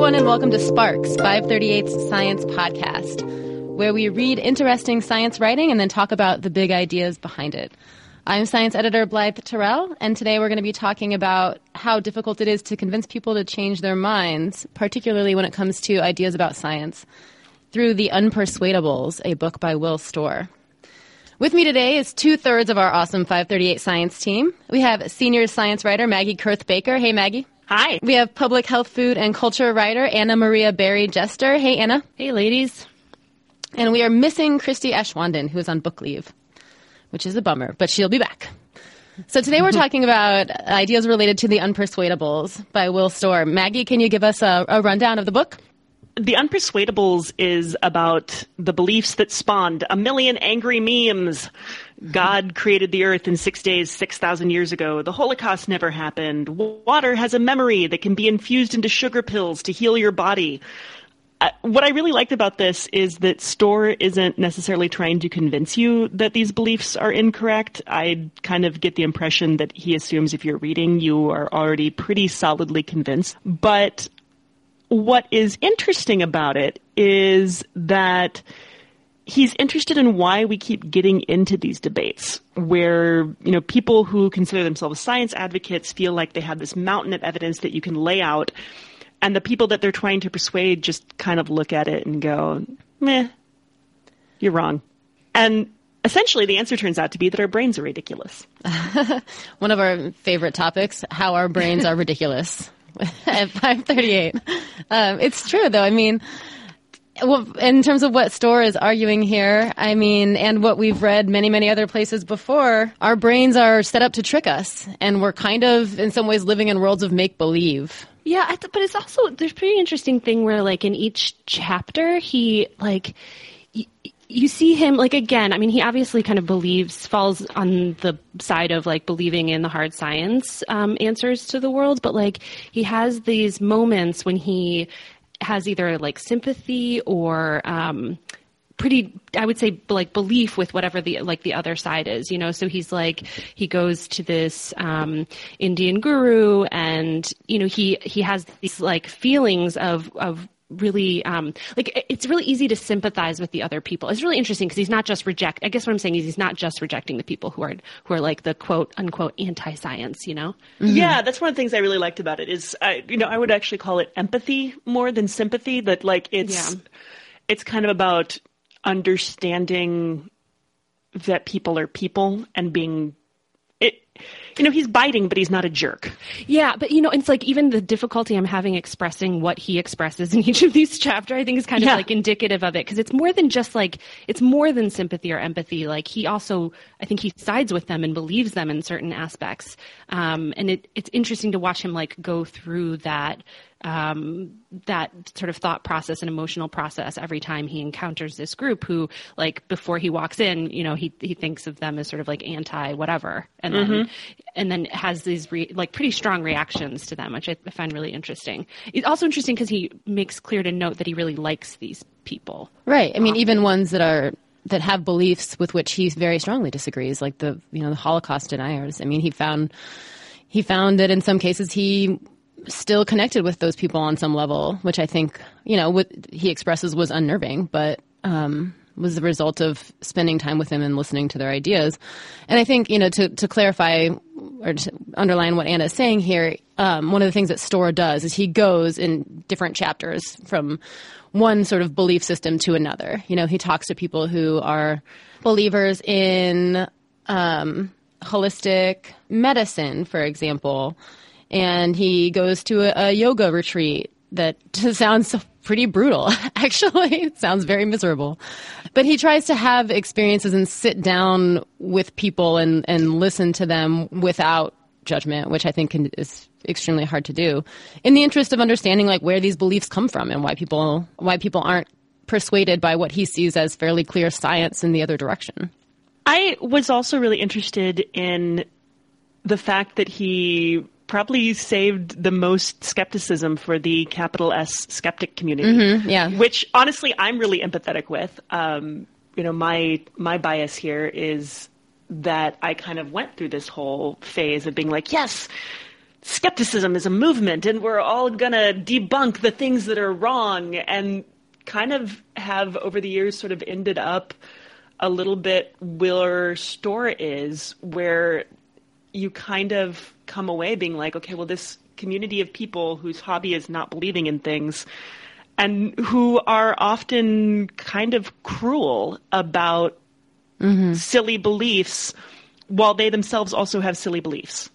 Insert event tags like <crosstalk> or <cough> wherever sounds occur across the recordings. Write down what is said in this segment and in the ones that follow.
everyone, and welcome to Sparks, 538's science podcast, where we read interesting science writing and then talk about the big ideas behind it. I'm science editor Blythe Terrell, and today we're going to be talking about how difficult it is to convince people to change their minds, particularly when it comes to ideas about science, through The Unpersuadables, a book by Will Storr. With me today is two thirds of our awesome 538 science team. We have senior science writer Maggie Koerth-Baker. Hey, Maggie. Hi. We have public health, food, and culture writer Anna Maria Barry Jester. Hey, Anna. Hey, ladies. And we are missing Christie Aschwanden, who is on book leave, which is a bummer, but she'll be back. So today we're <laughs> talking about ideas related to the unpersuadables by Will Storr. Maggie, can you give us a, a rundown of the book? The Unpersuadables is about the beliefs that spawned a million angry memes. God created the earth in six days, 6,000 years ago. The Holocaust never happened. Water has a memory that can be infused into sugar pills to heal your body. Uh, what I really liked about this is that Storr isn't necessarily trying to convince you that these beliefs are incorrect. I kind of get the impression that he assumes if you're reading, you are already pretty solidly convinced. But what is interesting about it is that he's interested in why we keep getting into these debates where you know people who consider themselves science advocates feel like they have this mountain of evidence that you can lay out and the people that they're trying to persuade just kind of look at it and go meh you're wrong and essentially the answer turns out to be that our brains are ridiculous <laughs> one of our favorite topics how our brains are ridiculous <laughs> at 538. Um, it's true, though. I mean, well, in terms of what Storr is arguing here, I mean, and what we've read many, many other places before, our brains are set up to trick us, and we're kind of, in some ways, living in worlds of make believe. Yeah, but it's also there's a pretty interesting thing where, like, in each chapter, he like you see him like again i mean he obviously kind of believes falls on the side of like believing in the hard science um, answers to the world but like he has these moments when he has either like sympathy or um, pretty i would say like belief with whatever the like the other side is you know? So he's like he goes to this um, indian guru and you know he he has these like feelings of of really um, like it's really easy to sympathize with the other people. It's really interesting because he's not just reject. I guess what I'm saying is he's not just rejecting the people who are who are like the quote unquote anti-science. You know? Mm-hmm. Yeah, that's one of the things I really liked about it. Is I, you know I would actually call it empathy more than sympathy. That like it's yeah. it's kind of about understanding that people are people and being you know, he's biting, but he's not a jerk. Yeah, but you know, it's like even the difficulty I'm having expressing what he expresses in <laughs> each of these chapters, I think is kind of yeah. like indicative of it because it's more than just like it's more than sympathy or empathy. Like he also, I think he sides with them and believes them in certain aspects, um, and it, it's interesting to watch him like go through that um, that sort of thought process and emotional process every time he encounters this group who like before he walks in you know he he thinks of them as sort of like anti whatever and mm-hmm. then and then has these re, like pretty strong reactions to them which I, find really interesting. It's also interesting because he makes clear to note that he really likes these people. Right. I mean even ones that are that have beliefs with which he very strongly disagrees like the you know the holocaust deniers. I mean he found he found that in some cases he still connected with those people on some level, which I think, you know, what he expresses was unnerving, but um, was the result of spending time with them and listening to their ideas. And I think, you know, to, to clarify or to underline what Anna is saying here, um, one of the things that Storr does is he goes in different chapters from one sort of belief system to another. You know, he talks to people who are believers in um, holistic medicine, for example and he goes to a, a yoga retreat that <laughs> sounds pretty brutal. <laughs> Actually, it sounds very miserable. But he tries to have experiences and sit down with people and, and listen to them without judgment, which I think can, is extremely hard to do, in the interest of understanding like where these beliefs come from and why people why people aren't persuaded by what he sees as fairly clear science in the other direction. I was also really interested in the fact that he probably saved the most skepticism for the capital S skeptic community. Mm-hmm, yeah. Which honestly, I'm really empathetic with. Um, you know, my my bias here is that I kind of went through this whole phase of being like, yes, skepticism is a movement and we're all going to debunk the things that are wrong and kind of have over the years sort of ended up a little bit where Storr is where you kind of come away being like okay well this community of people whose hobby is not believing in things and who are often kind of cruel about mm-hmm. silly beliefs while they themselves also have silly beliefs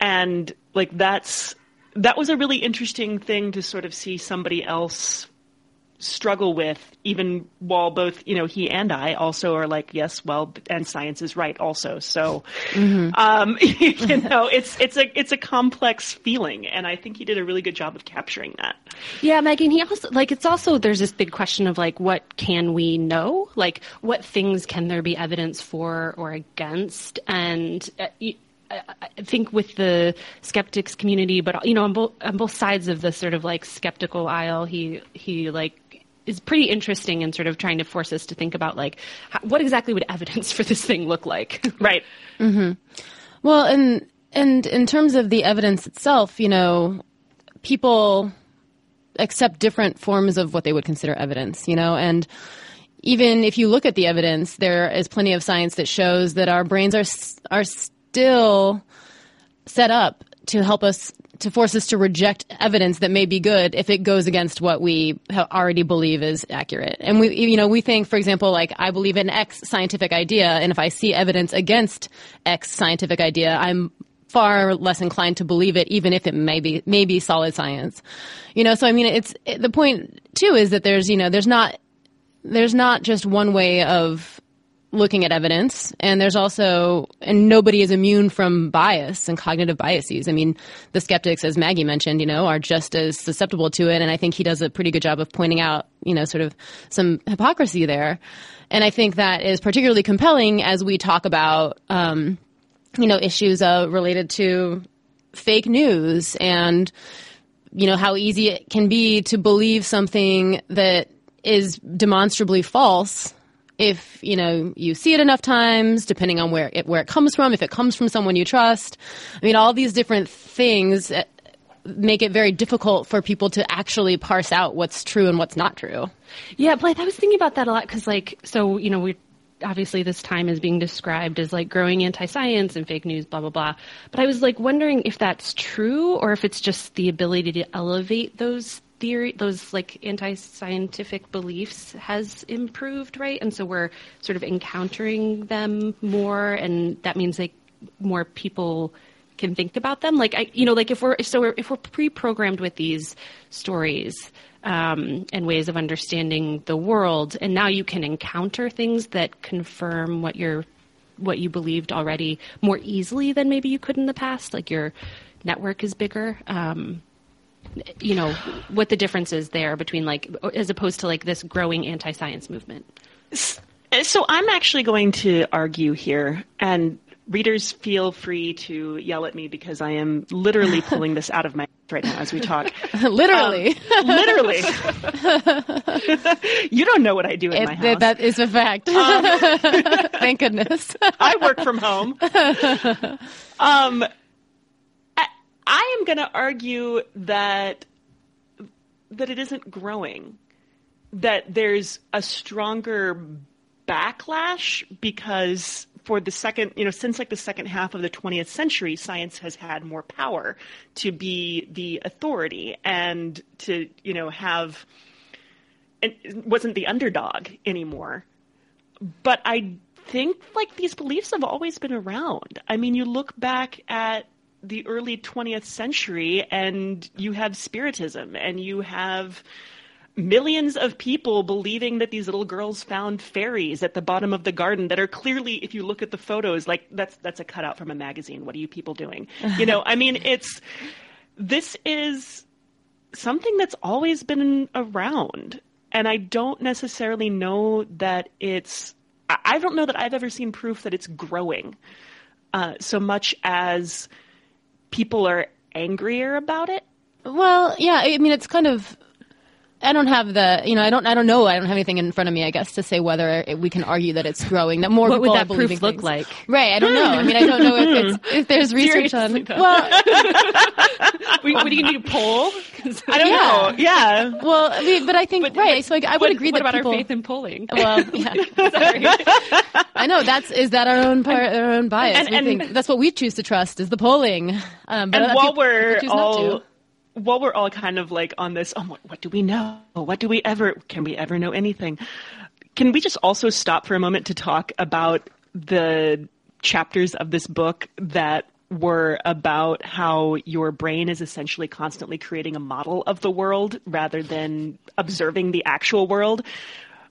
and like that's that was a really interesting thing to sort of see somebody else struggle with even while both you know he and i also are like yes well and science is right also. So mm-hmm. um, <laughs> you know it's it's a it's a complex feeling and i think he did a really good job of capturing that. Yeah megan he also like it's also there's this big question of like what can we know? Like what things can there be evidence for or against? And uh, I think with the skeptics community, but you know, on both on both sides of the sort of like skeptical aisle, he he like is pretty interesting in sort of trying to force us to think about like how, what exactly would evidence <laughs> for this thing look like. <laughs> right. Mm-hmm. Well, and and in terms of the evidence itself, you know, people accept different forms of what they would consider evidence. You know, and even if you look at the evidence, there is plenty of science that shows that our brains are are still set up to help us to force us to reject evidence that may be good if it goes against what we already believe is accurate. And we, you know, we think, for example, like I believe in X scientific idea, and if I see evidence against X scientific idea, I'm far less inclined to believe it, even if it may be may be solid science. You know, so I mean, it's it, the point too is that there's you know there's not there's not just one way of looking at evidence and there's also and nobody is immune from bias and cognitive biases. I mean the skeptics as maggie mentioned you know are just as susceptible to it and i think he does a pretty good job of pointing out you know sort of some hypocrisy there. And i think that is particularly compelling as we talk about um, you know issues uh, related to fake news and you know how easy it can be to believe something that is demonstrably false if you know you see it enough times, depending on where it where it comes from, if it comes from someone you trust. I mean, all these different things uh, make it very difficult for people to actually parse out what's true and what's not true. Yeah, Blythe, I was thinking about that a lot because, like, so you know, we obviously this time is being described as like growing anti-science and fake news, blah blah blah. But I was like wondering if that's true or if it's just the ability to elevate those theory, those like anti-scientific beliefs has improved, right? And so we're sort of encountering them more, and that means like more people can think about them. Like I, you know, like if we're so we're, if we're pre-programmed with these stories um, and ways of understanding the world, and now you can encounter things that confirm what you're what you believed already more easily than maybe you could in the past. Like your network is bigger. Um, you know what the difference is there between like as opposed to like this growing anti-science movement? So i'm actually going to argue here and readers feel free to yell at me because i am literally <laughs> pulling this out of my head right now as we talk. <laughs> Literally. Um, literally. <laughs> You don't know what i do in it, my house. that is a fact. Um, thank goodness. I work from home. Um going to argue that that it isn't growing. That there's a stronger backlash because for the second, you know, since like the second half of the 20th century, science has had more power to be the authority and to, you know, have it wasn't the underdog anymore. But I think like these beliefs have always been around. I mean, you look back at the early 20th century and you have spiritism and you have millions of people believing that these little girls found fairies at the bottom of the garden that are clearly if you look at the photos like that's that's a cutout from a magazine. What are you people doing? You know i mean it's this is something that's always been around. And i don't necessarily know that it's i don't know that i've ever seen proof that it's growing uh, so much as people are angrier about it? Well, yeah, I mean, it's kind of I don't have the, you know, I don't, I don't know. I don't have anything in front of me, I guess, to say whether it, we can argue that it's growing. That more What would that proof look things. like? Right. I don't know. I mean, I don't know if it's, hmm. if there's research on. Seriously, though. Well, <laughs> What, what do you need a poll? I don't <laughs> Yeah. know. Yeah. well, I mean, but I think right. so like, I would what, agree what that about people. our faith in polling? well, yeah. <laughs> Sorry. I know that's is that our own part, our own bias. And- we and- think that's what we choose to trust is the polling. Um, but and while people- we're people all while we're all kind of like on this, oh, what, what do we know? What do we ever? Can we ever know anything? Can we just also stop for a moment to talk about the chapters of this book that were about how your brain is essentially constantly creating a model of the world rather than observing the actual world?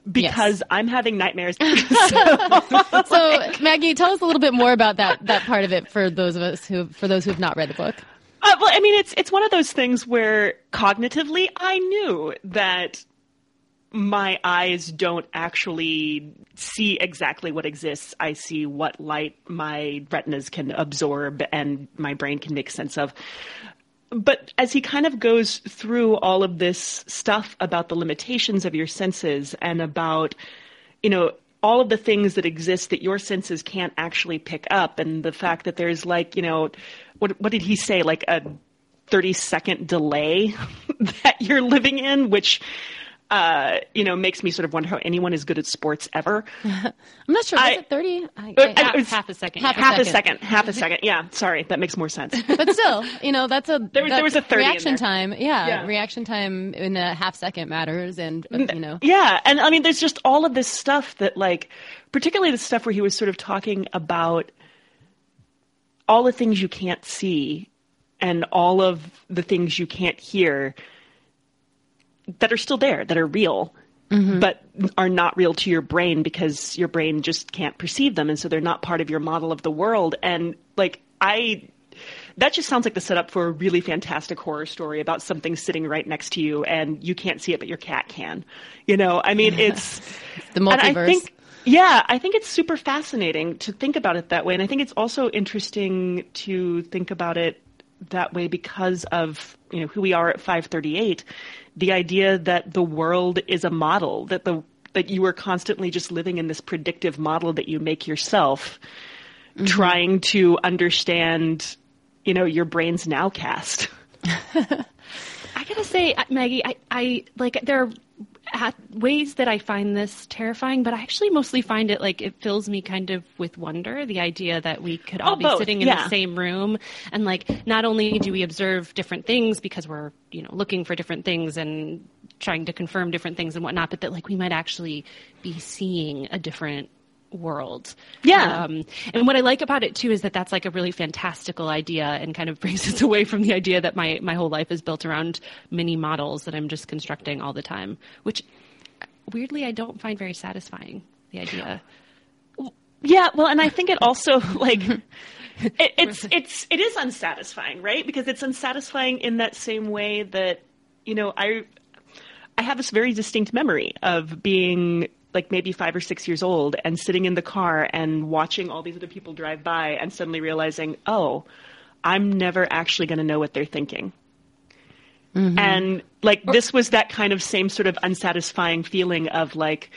Because I'm having nightmares. <laughs> <laughs> So Maggie, tell us a little bit more about that that part of it for those of us who for those who have not read the book. Uh, well, I mean, it's it's one of those things where cognitively, I knew that my eyes don't actually see exactly what exists. I see what light my retinas can absorb and my brain can make sense of. But as he kind of goes through all of this stuff about the limitations of your senses and about, you know, all of the things that exist that your senses can't actually pick up, and the fact that there's like, you know, what what did he say? Like a thirty second delay <laughs> that you're living in, which uh, you know makes me sort of wonder how anyone is good at sports ever. <laughs> I'm not sure. Was I- it thirty? I, Uh, I- I- it's- half a second. half yeah. half a second. second, half a second. Yeah, sorry, that makes more sense. <laughs> but still, you know, that's a <laughs> There was- there was a 30 reaction time. Yeah, Yeah. reaction time in a half second matters, and uh, you know, Yeah, and I mean, there's just all of this stuff that, like, particularly the stuff where he was sort of talking about all the things you can't see and all of the things you can't hear that are still there, that are real, mm-hmm. but are not real to your brain because your brain just can't perceive them, and so they're not part of your model of the world. And like, I. That just sounds like the setup for a really fantastic horror story about something sitting right next to you and you can't see it, but your cat can. You know, I mean, <laughs> it's the and I multiverse. think, yeah, I think it's super fascinating to think about it that way. And I think it's also interesting to think about it that way because of, you know, who we are at 538. The idea that the world is a model, that the, that you are constantly just living in this predictive model that you make yourself, mm-hmm. trying to understand, you know, your brain's nowcast. <laughs> I gotta say, Maggie, I, I like there are uh, ways that I find this terrifying, but I actually mostly find it like it fills me kind of with wonder. The idea that we could all Oh, be both, sitting in yeah. the same room, and like not only do we observe different things because we're you know looking for different things and trying to confirm different things and whatnot, but that like we might actually be seeing a different world. Yeah. Um, and what I like about it too is that that's like a really fantastical idea and kind of <laughs> brings us away from the idea that my, my whole life is built around mini models that I'm just constructing all the time, which weirdly I don't find very satisfying. The idea. Yeah, well, and I think it also <laughs> like <laughs> it, it's it's it is unsatisfying, right? Because it's unsatisfying in that same way that you know I I have this very distinct memory of being like maybe five or six years old and sitting in the car and watching all these other people drive by and suddenly realizing, oh, I'm never actually going to know what they're thinking. Mm-hmm. And like this was that kind of same sort of unsatisfying feeling of like,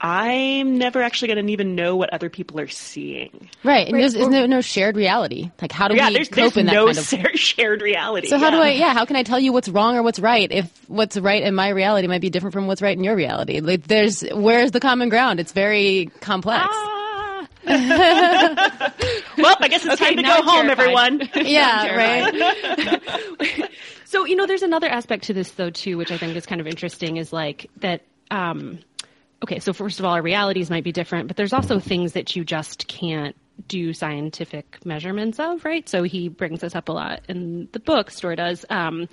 I'm never actually going to even know what other people are seeing. right, and there's, there's no no shared reality. Like, how do Yeah, we there's, cope there's in that no kind of? sa- <laughs> shared reality. So how do I? Yeah, how can I tell you what's wrong or what's right if what's right in my reality might be different from what's right in your reality? Like, there's where's the common ground? It's very complex. Ah! <laughs> Well, I guess it's Okay, time to go I'm home, terrified. everyone. <laughs> yeah, right. So you know, there's another aspect to this though too, which I think is kind of interesting. Is like that. Um, okay, so first of all, our realities might be different, but there's also things that you just can't do scientific measurements of, right? So he brings this up a lot in the book. Storr does, um,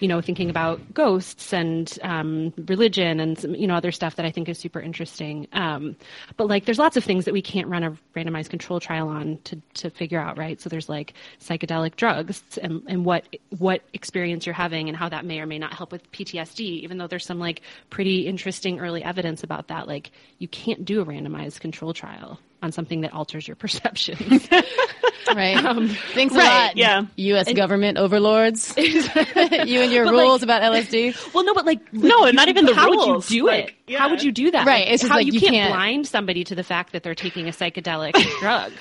you know, thinking about ghosts and um, religion and some, you know other stuff that I think is super interesting. Um, but like, there's lots of things that we can't run a randomized control trial on to to figure out, right? So there's like psychedelic drugs and and what what experience you're having and how that may or may not help with PTSD. Even though there's some like pretty interesting early evidence about that, like you can't do a randomized control trial. On something that alters your <laughs> perception. <laughs> right. Um, Thanks right, a lot. Yeah. U.S. And, government overlords. <laughs> you and your rules like, about LSD. Well, no, but like, no, and not even the how rules. How would you do like, it? Yeah. How would you do that? Right. It's how like you, you can't, can't, blind somebody to the fact that they're taking a psychedelic drug.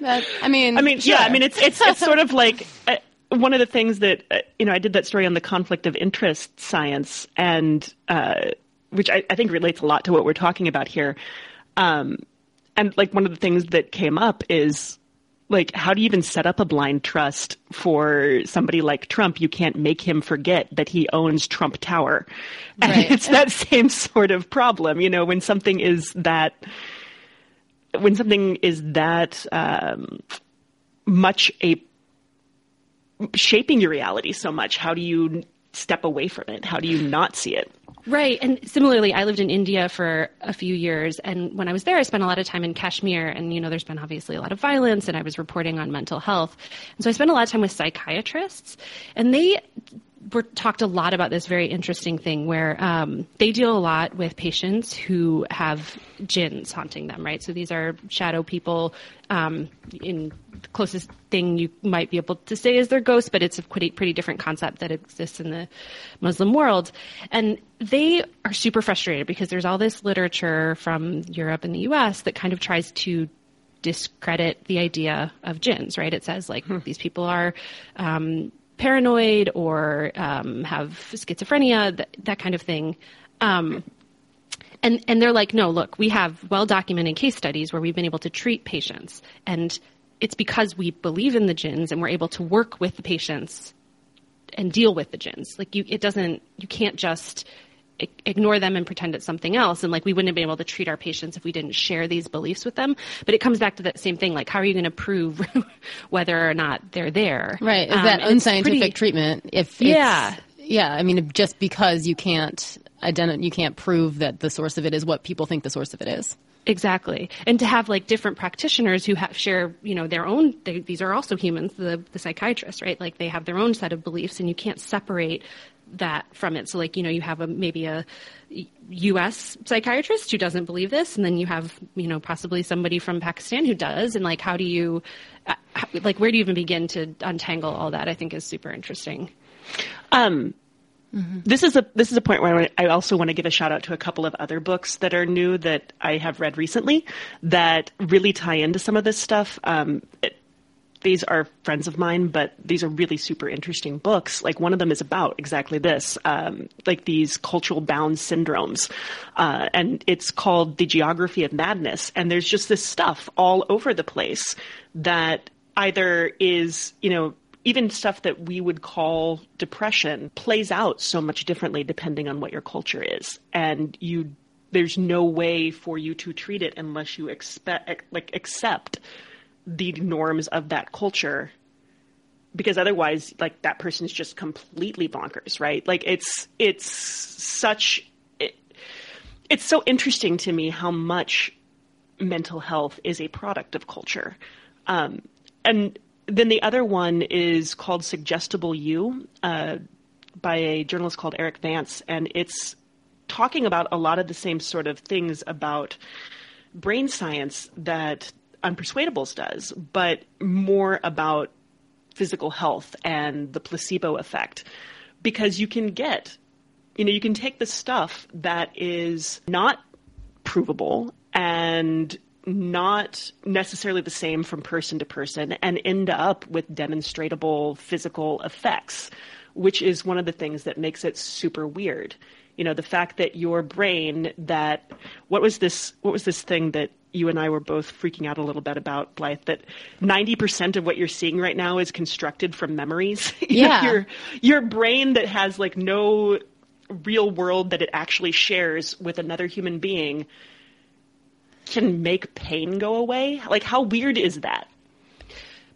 That, I mean, I mean, sure. yeah. I mean, it's it's it's sort of like. Uh, one of the things that uh, you know, I did that story on the conflict of interest science, and uh, which I, I, think relates a lot to what we're talking about here. Um, and like one of the things that came up is like how do you even set up a blind trust for somebody like Trump? You can't make him forget that he owns Trump Tower. And right. <laughs> it's that same sort of problem, you know, when something is that when something is that um, much a shaping your reality so much, how do you step away from it? How do you not see it? Right. And similarly, I lived in India for a few years. And when I was there, I spent a lot of time in Kashmir. And, you know, there's been obviously a lot of violence, and I was reporting on mental health. And so I spent a lot of time with psychiatrists. And they talked a lot about this very interesting thing where um, they deal a lot with patients who have jinns haunting them, right? So these are shadow people. Um, in the closest thing you might be able to say is they're ghosts, but it's a pretty, pretty different concept that exists in the Muslim world. And they are super frustrated because there's all this literature from Europe and the U.S. that kind of tries to discredit the idea of jinns, right? It says like hmm. these people are um, paranoid or um, have schizophrenia, that, that, kind of thing. Um, and and they're like, no, look, we have well documented case studies where we've been able to treat patients, and it's because we believe in the jinns and we're able to work with the patients and deal with the jinns. Like you, it doesn't, you can't just ignore them and pretend it's something else. And like we wouldn't have been able to treat our patients if we didn't share these beliefs with them. But it comes back to that same thing. Like, how are you going to prove <laughs> whether or not they're there? Right. Is um, that unscientific pretty, treatment? If yeah, yeah. I mean, just because you can't identify, you can't prove that the source of it is what people think the source of it is. Exactly, and to have like different practitioners who have, share, you know, their own. They, these are also humans, the the psychiatrists, right? Like they have their own set of beliefs, and you can't separate that from it. So like, you know, you have a, maybe a US psychiatrist who doesn't believe this, and then you have, you know, possibly somebody from Pakistan who does. And like, how do you, uh, like, where do you even begin to untangle all that? I think is super interesting. Um, Mm-hmm. This is a this is a point where I also want to give a shout out to a couple of other books that are new that I have read recently that really tie into some of this stuff. Um, it, these are friends of mine, but these are really super interesting books. Like one of them is about exactly this, um, like these cultural bound syndromes, uh, and it's called the Geography of Madness. And there's just this stuff all over the place that either is, you know, even stuff that we would call depression plays out so much differently depending on what your culture is, and you there's no way for you to treat it unless you expect like accept the norms of that culture because otherwise like that person's just completely bonkers right? Like it's it's such it, it's so interesting to me how much mental health is a product of culture. Um, and then the other one is called suggestible you uh, by a journalist called Erik Vance and it's talking about a lot of the same sort of things about brain science that Unpersuadables does, but more about physical health and the placebo effect. Because you can get, you know, you can take the stuff that is not provable and not necessarily the same from person to person and end up with demonstrable physical effects, which is one of the things that makes it super weird. You know, the fact that your brain that what was this what was this thing that you and I were both freaking out a little bit about Blythe that 90% of what you're seeing right now is constructed from memories. <laughs> yeah. Know, your your brain that has like no real world that it actually shares with another human being can make pain go away. Like how weird is that?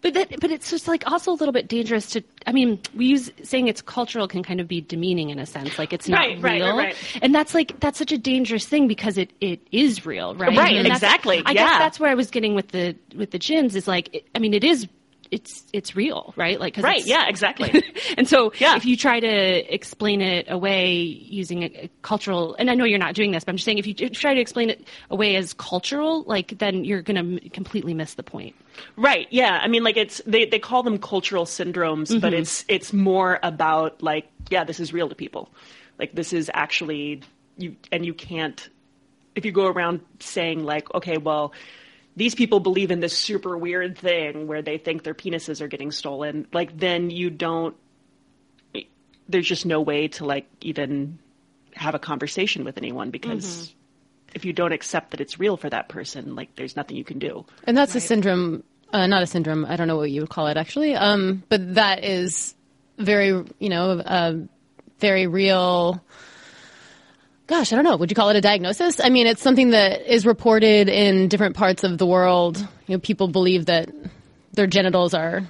But that, but it's just like also a little bit dangerous to. I mean, we use saying it's cultural can kind of be demeaning in a sense, like it's not right, real, right, right, and that's like that's such a dangerous thing because it it is real, right? Right, exactly. I yeah. guess that's where I was getting with the with the jinns is like, it, I mean, it is it's it's real, right? Like 'cause Right, yeah, exactly. <laughs> and so Yeah. if you try to explain it away using a, a cultural, and I know you're not doing this, but I'm just saying if you try to explain it away as cultural, like then you're going to m- completely miss the point. Right. Yeah. I mean, like it's they, they call them cultural syndromes, Mm-hmm. but it's it's more about like yeah, this is real to people. Like this is actually you, and you can't if you go around saying like, okay, well, these people believe in this super weird thing where they think their penises are getting stolen. Like then you don't. There's just no way to like even have a conversation with anyone because. Mm-hmm. If you don't accept that it's real for that person, like there's nothing you can do. And that's a syndrome, uh, not a syndrome. I don't know what you would call it actually. Um, but that is very, you know, uh, very real. Gosh, I don't know. Would you call it a diagnosis? I mean, it's something that is reported in different parts of the world. You know, people believe that their genitals are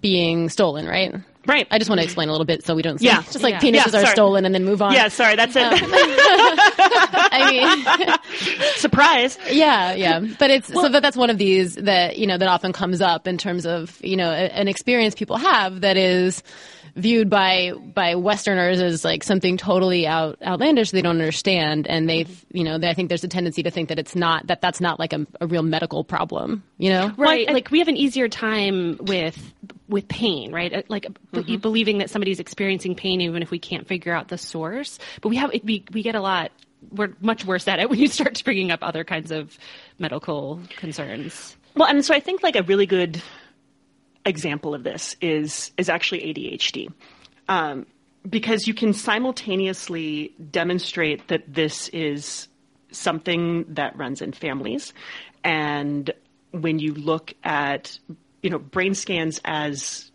being stolen, right? Right. I just want to explain a little bit so we don't say Yeah. just like Yeah. penises Yeah, are stolen and then move on. Yeah, sorry, that's it. Um, <laughs> I mean, <laughs> Surprise. Yeah, yeah. But it's so that that's one of these that you know that often comes up in terms of you know a- an experience people have that is viewed by by Westerners as like something totally out outlandish they don't understand, and they you know they, I think there's a tendency to think that it's not that that's not like a, a real medical problem. You know, right. I- like we have an easier time with with pain right? Uh, like b- believing that somebody's experiencing pain even if we can't figure out the source. But we have it, we, we get a lot we're much worse at it <laughs> when you start bringing up other kinds of medical concerns. Well, and so I think like a really good example of this is is actually ADHD, um, because you can simultaneously demonstrate that this is something that runs in families, and when you look at you know brain scans as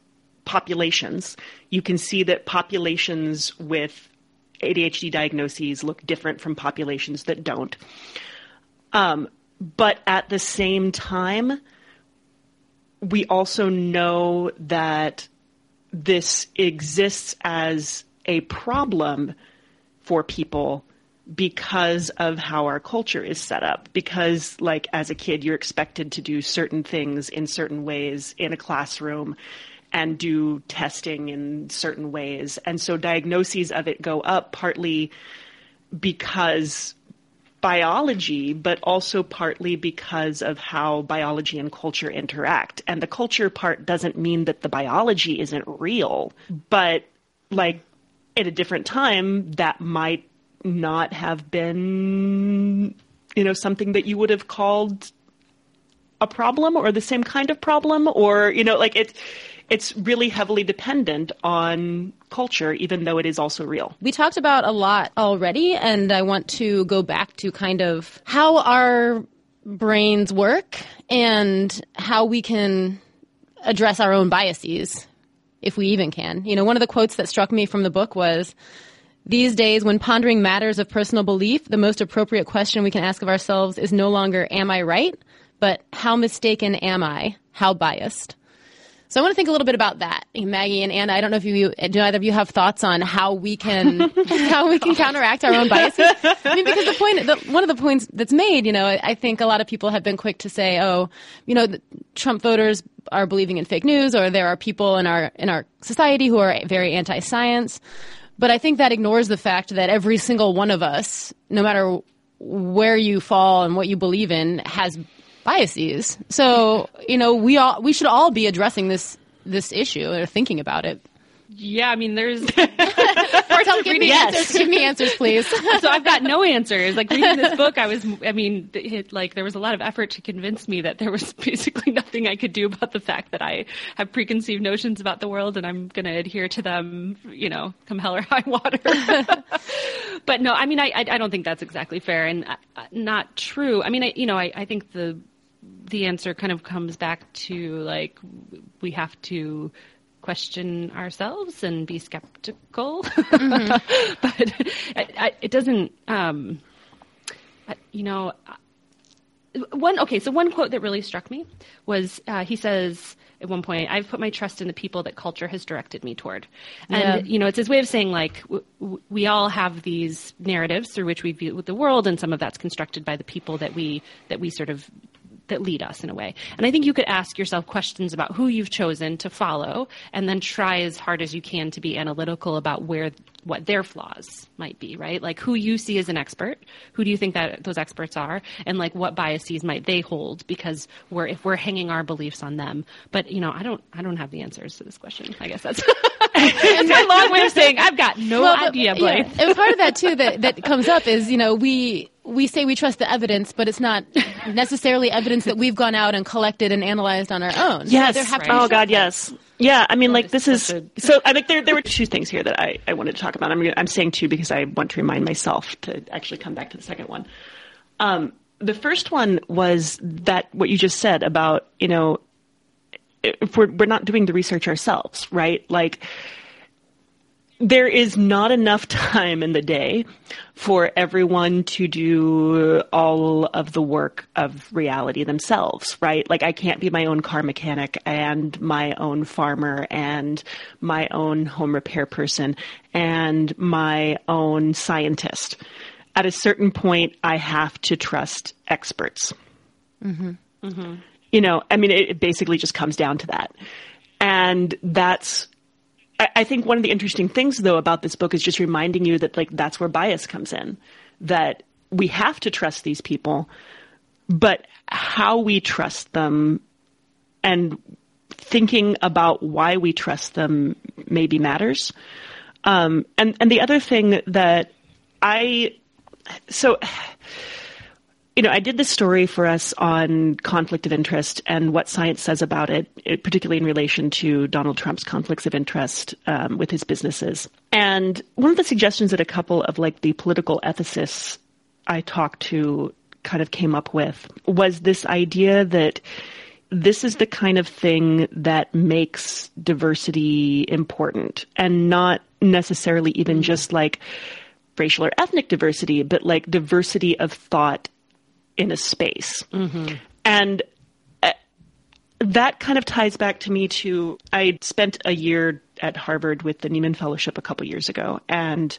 populations, you can see that populations with ADHD diagnoses look different from populations that don't. Um, but at the same time, we also know that this exists as a problem for people because of how our culture is set up. Because, like, as a kid, you're expected to do certain things in certain ways in a classroom and do testing in certain ways. And so diagnoses of it go up partly because biology, but also partly because of how biology and culture interact. And the culture part doesn't mean that the biology isn't real, but like at a different time, that might not have been, you know, something that you would have called a problem or the same kind of problem or, you know, like it, it's really heavily dependent on culture, even though it is also real. we talked about a lot already, and I want to go back to kind of how our brains work and how we can address our own biases, if we even can. You know, one of the quotes that struck me from the book was These days, when pondering matters of personal belief, the most appropriate question we can ask of ourselves is no longer, Am I right? but How mistaken am I? How biased? So I want to think a little bit about that, Maggie and Anna. I don't know if you do either of you have thoughts on how we can <laughs> how we can counteract our own biases. I mean, because the point, the, one of the points that's made, you know, I, I think a lot of people have been quick to say, oh, you know, Trump voters are believing in fake news, or there are people in our in our society who are very anti-science. But I think that ignores the fact that every single one of us, no matter where you fall and what you believe in, has biases. So you know, we all we should all be addressing this this issue or thinking about it. yeah i mean there's <laughs> <laughs> Tell, give me Yes. answers. Give me answers, please. <laughs> so I've got no answers. Like reading this book, I was, I mean, it, like there was a lot of effort to convince me that there was basically nothing I could do about the fact that I have preconceived notions about the world and I'm going to adhere to them, you know, come hell or high water. but no, I mean, I, I, I don't think that's exactly fair and uh, not true. I mean, I, you know, I, I think the, the answer kind of comes back to like, we have to question ourselves and be skeptical. <laughs> but I, I, it doesn't, um, I- you know, one, okay, so one quote that really struck me was uh, he says at one point, I've put my trust in the people that culture has directed me toward. And, Yeah. you know, it's his way of saying, like, w- w- we all have these narratives through which we view the world, and some of that's constructed by the people that we, that we sort of that lead us in a way. And I think you could ask yourself questions about who you've chosen to follow and then try as hard as you can to be analytical about where what their flaws might be, right? Like who you see as an expert, who do you think that those experts are, and like what biases might they hold because we're if we're hanging our beliefs on them. But you know, I don't I don't have the answers to this question. I guess that's <laughs> that's my long way of saying I've got no well, idea, Blythe. Yeah. And part of that too that that comes up is you know we we say we trust the evidence, but it's not necessarily evidence that we've gone out and collected and analyzed on our own. Yes. So right. Oh God, yes. Yeah, I mean, like this is <laughs> so. I think there there were two things here that I, I wanted to talk about. I'm I'm saying two because I want to remind myself to actually come back to the second one. Um, the first one was that what you just said about you know if we're we're not doing the research ourselves, right? Like there is not enough time in the day for everyone to do all of the work of reality themselves, right? Like I can't be my own car mechanic and my own farmer and my own home repair person and my own scientist. At a certain point, I have to trust experts. Mm-hmm. Mm-hmm. You know, I mean, it basically just comes down to that. And that's I, think one of the interesting things though about this book is just reminding you that like that's where bias comes in. That we have to trust these people, but how we trust them and thinking about why we trust them maybe matters. Um, and and the other thing that I so you know, I did this story for us on conflict of interest and what science says about it, it particularly in relation to Donald Trump's conflicts of interest um, with his businesses. And one of the suggestions that a couple of like the political ethicists I talked to kind of came up with was this idea that this is the kind of thing that makes diversity important and not necessarily even just like racial or ethnic diversity, but like diversity of thought in a space. Mm-hmm. And uh, that kind of ties back to me to I spent a year at Harvard with the Nieman Fellowship a couple years ago, and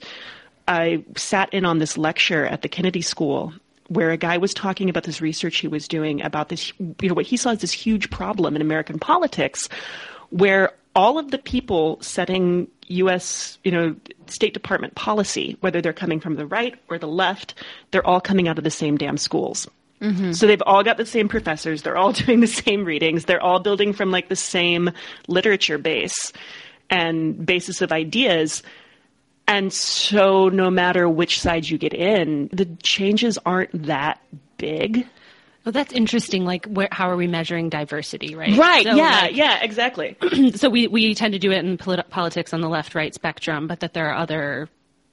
I sat in on this lecture at the Kennedy School where a guy was talking about this research he was doing about this, you know, what he saw as this huge problem in American politics, where all of the people setting U.S., you know, State Department policy, whether they're coming from the right or the left, they're all coming out of the same damn schools. Mm-hmm. So they've all got the same professors. They're all <laughs> doing the same readings. They're all building from like the same literature base and basis of ideas. And so no matter which side you get in, the changes aren't that big. Well, that's interesting. Like, where, how are we measuring diversity, right? Right. So, yeah. Like, yeah. Exactly. <clears throat> so we we tend to do it in polit- politics on the left-right spectrum, but that there are other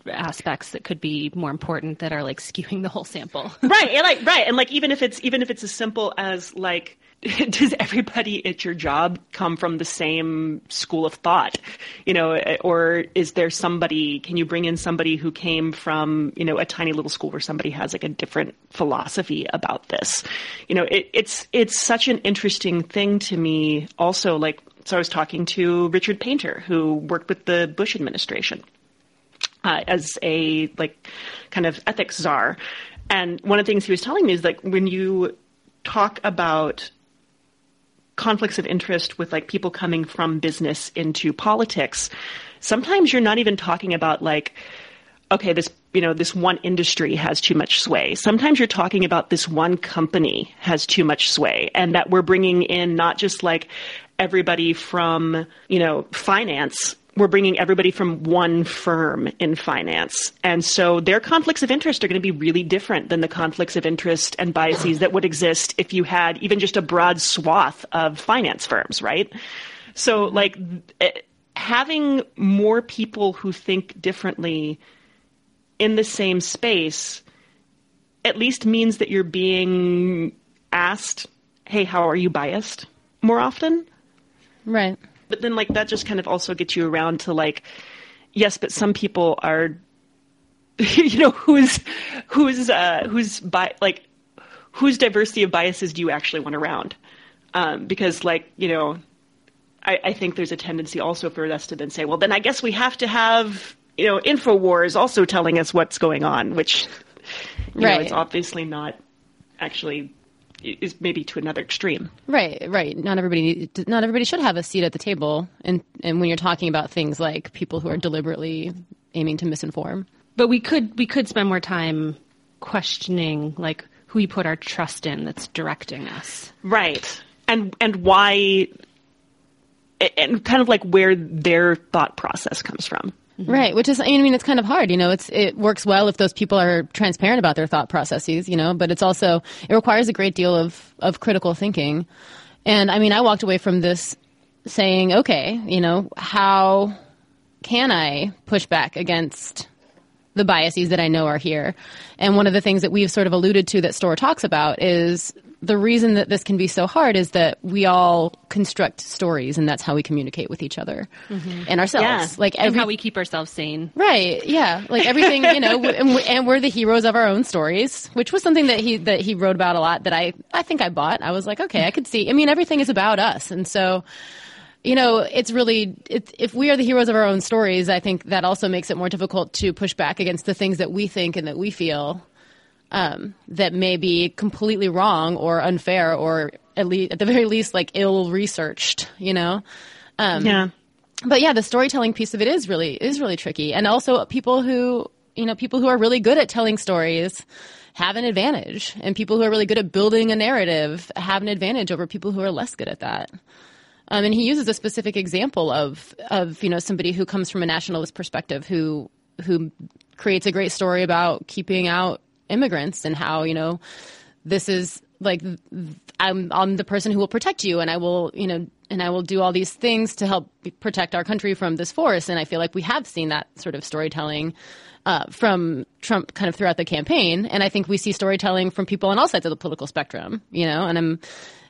aspects that could be more important that are like skewing the whole sample. right. And like <laughs> right. And like even if it's even if it's as simple as like <laughs> does everybody at your job come from the same school of thought? You know or is there somebody can you bring in somebody who came from you know a tiny little school where somebody has like a different philosophy about this? You know it, it's it's such an interesting thing to me also like so i was talking to richard painter who worked with the bush administration uh, as a like kind of ethics czar. And one of the things he was telling me is like when you talk about conflicts of interest with like people coming from business into politics, sometimes you're not even talking about like, okay, this you know this one industry has too much sway. Sometimes you're talking about this one company has too much sway, and that we're bringing in not just like everybody from you know finance we're bringing everybody from one firm in finance. And so their conflicts of interest are going to be really different than the conflicts of interest and biases that would exist if you had even just a broad swath of finance firms, right? So, like, eh, having more people who think differently in the same space at least means that you're being asked, hey, how are you biased more often? Right. But then, like, that just kind of also gets you around to, like, yes, but some people are, <laughs> you know, who's, who's, uh, who's, bi- like, whose diversity of biases do you actually want around? Um, because, like, you know, I, I think there's a tendency also for us to then say, well, then I guess we have to have, you know, InfoWars also telling us what's going on, which, <laughs> you right. know, it's obviously not actually is maybe to another extreme. Right, right. Not everybody, not everybody should have a seat at the table, and and when you're talking about things like people who are deliberately aiming to misinform. But we could we could spend more time questioning like who we put our trust in that's directing us. Right. And and why and kind of like where their thought process comes from. Mm-hmm. Right, which is I mean it's kind of hard, you know. It's it works well if those people are transparent about their thought processes, you know, but it's also it requires a great deal of of critical thinking. And I mean, I walked away from this saying, okay, you know, how can I push back against the biases that I know are here? And one of the things that we've sort of alluded to that Storr talks about is the reason that this can be so hard is that we all construct stories and that's how we communicate with each other mm-hmm. and ourselves. Yeah. like every, and how we keep ourselves sane. Right. Yeah. Like everything you know and, and, we're the heroes of our own stories which was something that he that he wrote about a lot that i i think i bought. I was like okay i could see. I mean everything is about us. And so you know, it's really it's, if we are the heroes of our own stories, I think that also makes it more difficult to push back against the things that we think and that we feel um, that may be completely wrong or unfair or at least at the very least like ill researched. You know. Um, yeah. But yeah, the storytelling piece of it is really is really tricky, and also people who you know people who are really good at telling stories have an advantage, and people who are really good at building a narrative have an advantage over people who are less good at that. Um, and he uses a specific example of of you know somebody who comes from a nationalist perspective who who creates a great story about keeping out immigrants and how you know this is like I'm I'm the person who will protect you and I will you know and I will do all these things to help protect our country from this force and I feel like we have seen that sort of storytelling uh, from Trump kind of throughout the campaign. And I think we see storytelling from people on all sides of the political spectrum you know and I'm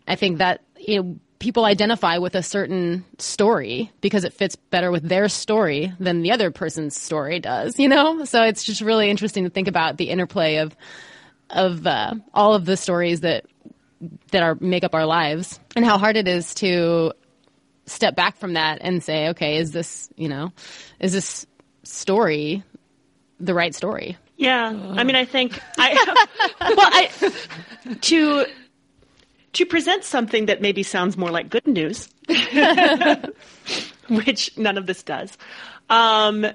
I think that you know people identify with a certain story because it fits better with their story than the other person's story does, you know? So it's just really interesting to think about the interplay of of uh, all of the stories that that are make up our lives and how hard it is to step back from that and say, okay, is this, you know, is this story the right story? Yeah. I mean, I think I <laughs> <laughs> well, I to to present something that maybe sounds more like good news, <laughs> which none of this does. Um,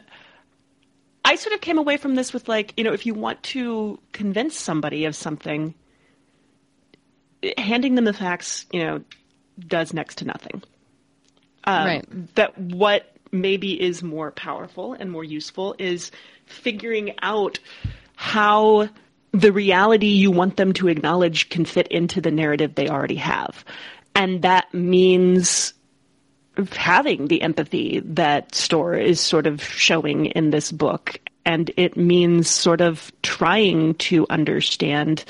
I sort of came away from this with like, you know, if you want to convince somebody of something, handing them the facts, you know, does next to nothing. Um, right. That what maybe is more powerful and more useful is figuring out how the reality you want them to acknowledge can fit into the narrative they already have. And that means having the empathy that Storr is sort of showing in this book. And it means sort of trying to understand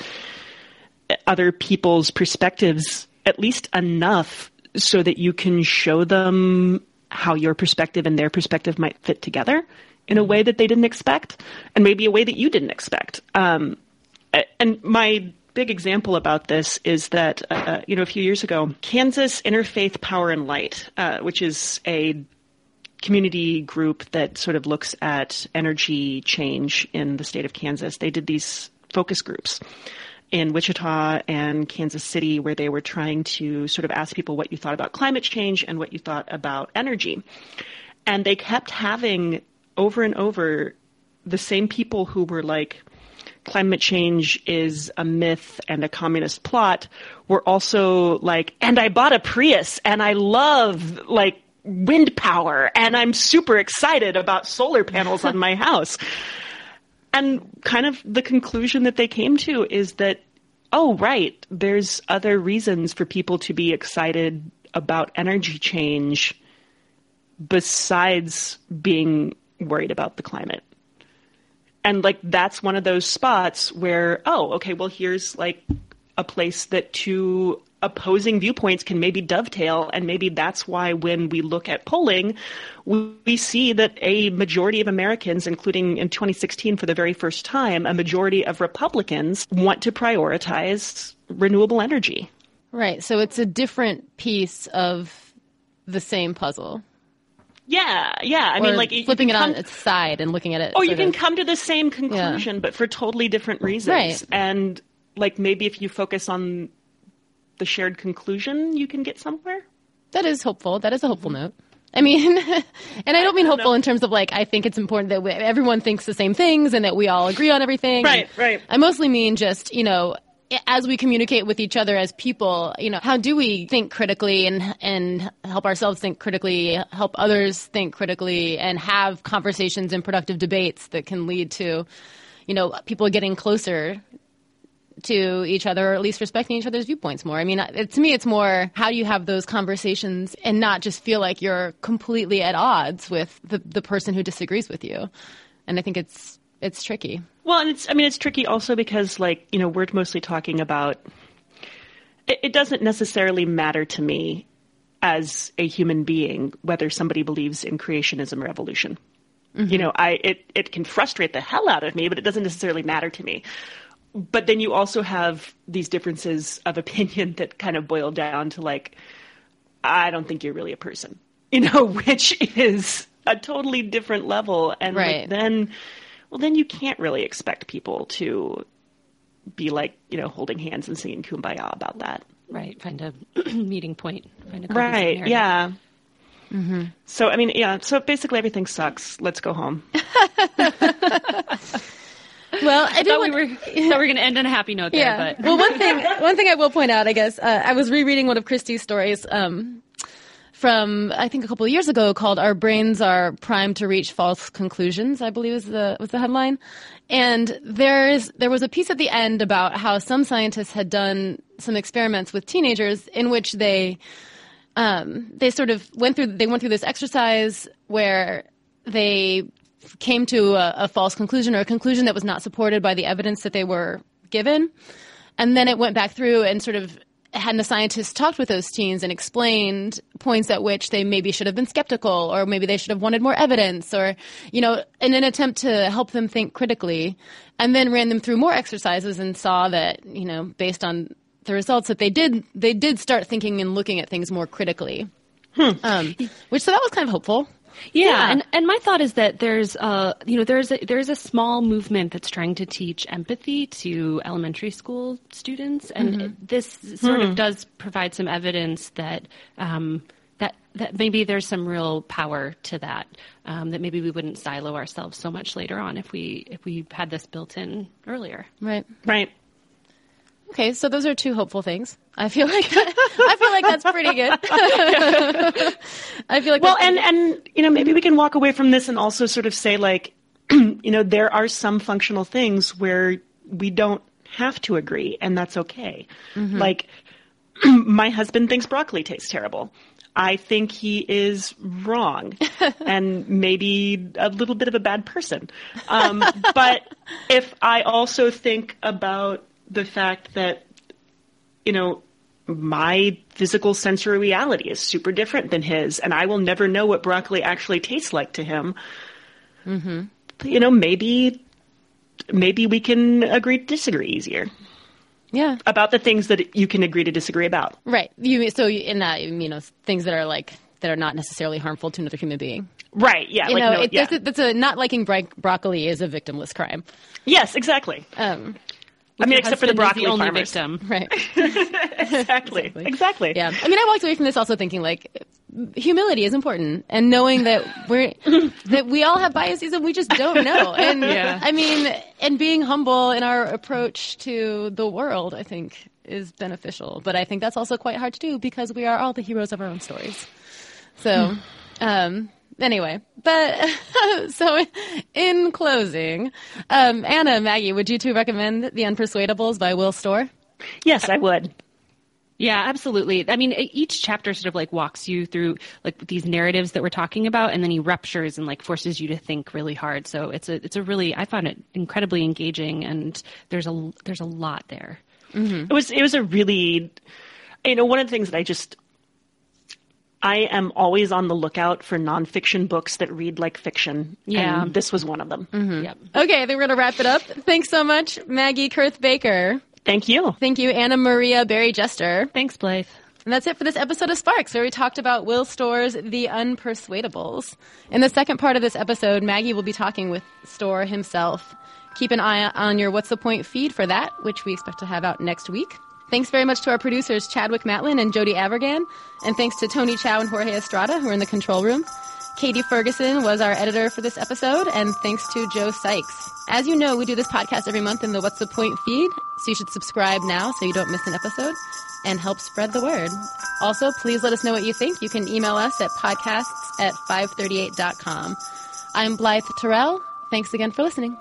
other people's perspectives at least enough so that you can show them how your perspective and their perspective might fit together in a way that they didn't expect and maybe a way that you didn't expect. Um, and my big example about this is that uh, you know a few years ago, Kansas Interfaith Power and Light, uh, which is a community group that sort of looks at energy change in the state of Kansas, they did these focus groups in Wichita and Kansas City where they were trying to sort of ask people what you thought about climate change and what you thought about energy. And they kept having over and over the same people who were like, climate change is a myth and a communist plot were also like, and I bought a Prius and I love like wind power and I'm super excited about solar panels on my <laughs> house. And kind of the conclusion that they came to is that, oh, right, there's other reasons for people to be excited about energy change besides being worried about the climate and like that's one of those spots where oh okay well here's like a place that two opposing viewpoints can maybe dovetail. And maybe that's why when we look at polling we, we, see that a majority of americans including in 2016 for the very first time a majority of republicans want to prioritize renewable energy. Right. So it's a different piece of the same puzzle yeah, yeah. I or mean, like flipping it come, on its side and looking at it. Or you can of, come to the same conclusion, yeah. but for totally different reasons. Right. And like maybe if you focus on the shared conclusion you can get somewhere. That is hopeful. That is a hopeful note. I mean, <laughs> and I don't mean hopeful in terms of like I think it's important that we, everyone thinks the same things and that we all agree on everything. Right, And right. I mostly mean just you know as we communicate with each other as people, you know, how do we think critically and and help ourselves think critically, help others think critically, and have conversations and productive debates that can lead to, you know, people getting closer to each other, or at least respecting each other's viewpoints more. I mean, it, to me, it's more how do you have those conversations and not just feel like you're completely at odds with the, the person who disagrees with you. And I think it's it's tricky. Well, and it's I mean it's tricky also because like you know we're mostly talking about. It, it doesn't necessarily matter to me as a human being whether somebody believes in creationism or evolution. Mm-hmm. You know, I it it can frustrate the hell out of me, but it doesn't necessarily matter to me. But then you also have these differences of opinion that kind of boil down to like, I don't think you're really a person, you know, <laughs> which is a totally different level. And like, then, well, then you can't really expect people to be like, you know, holding hands and singing kumbaya about that. Right. Find a <clears throat> meeting point. Find a cohesive Right. narrative. Yeah. So, I mean, yeah. So basically everything sucks. Let's go home. <laughs> Well, I did <laughs> Thought we were thought we were going to end on a happy note there, Yeah. but well, one thing, one thing I will point out, I guess, uh, I was rereading one of Christie's stories um, from I think a couple of years ago called "Our Brains Are Primed to Reach False Conclusions." I believe was the was the headline, and there is there was a piece at the end about how some scientists had done some experiments with teenagers in which they um, they sort of went through they went through this exercise where they came to a, a false conclusion or a conclusion that was not supported by the evidence that they were given, and then it went back through and sort of had the scientists talked with those teens and explained points at which they maybe should have been skeptical or maybe they should have wanted more evidence or you know in an attempt to help them think critically and then ran them through more exercises and saw that you know based on the results that they did they did start thinking and looking at things more critically. Um, which so that was kind of hopeful Yeah, Yeah. and and my thought is that there's a you know there's a there's a small movement that's trying to teach empathy to elementary school students, and this sort of does provide some evidence that. Um, that, that maybe there's some real power to that. Um, that maybe we wouldn't silo ourselves so much later on if we if we had this built in earlier. right Right. Okay so those are two hopeful things i feel like <laughs> i feel like that's pretty good <laughs> i feel like Well, and and you know maybe we can walk away from this and also sort of say like, <clears throat> you know, there are some functional things where we don't have to agree, and that's okay. Like, <clears throat> my husband thinks broccoli tastes terrible. I think he is wrong <laughs> and maybe a little bit of a bad person. Um, but if I also think about the fact that, you know, my physical sensory reality is super different than his, and I will never know what broccoli actually tastes like to him. Mm-hmm. You know, maybe maybe we can agree to disagree easier yeah about the things that you can agree to disagree about. right you so in that you know things that are like that are not necessarily harmful to another human being Right? Yeah. you like know no, it, yeah. that's, a, that's a not liking bro- broccoli is a victimless crime yes, exactly. um I mean, except for the husband is broccoli only farmers. victim. <laughs> <laughs> right Exactly. Exactly. Yeah. I mean, I walked away from this also thinking like humility is important and knowing that we're <laughs> that we all have biases and we just don't know. And Yeah. I mean, and being humble in our approach to the world, I think is beneficial. But I think that's also quite hard to do because we are all the heroes of our own stories. So, um Anyway, but <laughs> so in closing, um, Anna, Maggie, would you two recommend The Unpersuadables by Will Storr? Yes, I would. Yeah, absolutely. I mean, each chapter sort of like walks you through like these narratives that we're talking about, and then he ruptures and like forces you to think really hard. So it's a it's a really I found it incredibly engaging, and there's a there's a lot there. It was it was a really you know one of the things that I just I am always on the lookout for nonfiction books that read like fiction. Yeah. and this was one of them. Mm-hmm. Yep. Okay, I think we're going to wrap it up. Thanks so much, Maggie Koerth-Baker. Thank you. Thank you, Anna Maria Barry Jester. Thanks, Blythe. And that's it for this episode of Sparks, where we talked about Will Storr's The Unpersuadables. In the second part of this episode, Maggie will be talking with Storr himself. Keep an eye on your What's the Point feed for that, which we expect to have out next week. Thanks very much to our producers, Chadwick Matlin and Jody Avirgan. And thanks to Tony Chow and Jorge Estrada, who are in the control room. Katie Ferguson was our editor for this episode, and thanks to Joe Sykes. As you know, we do this podcast every month in the What's the Point feed, so you should subscribe now so you don't miss an episode and help spread the word. Also, please let us know what you think. You can email us at podcasts at 538.com. I'm Blythe Terrell. Thanks again for listening.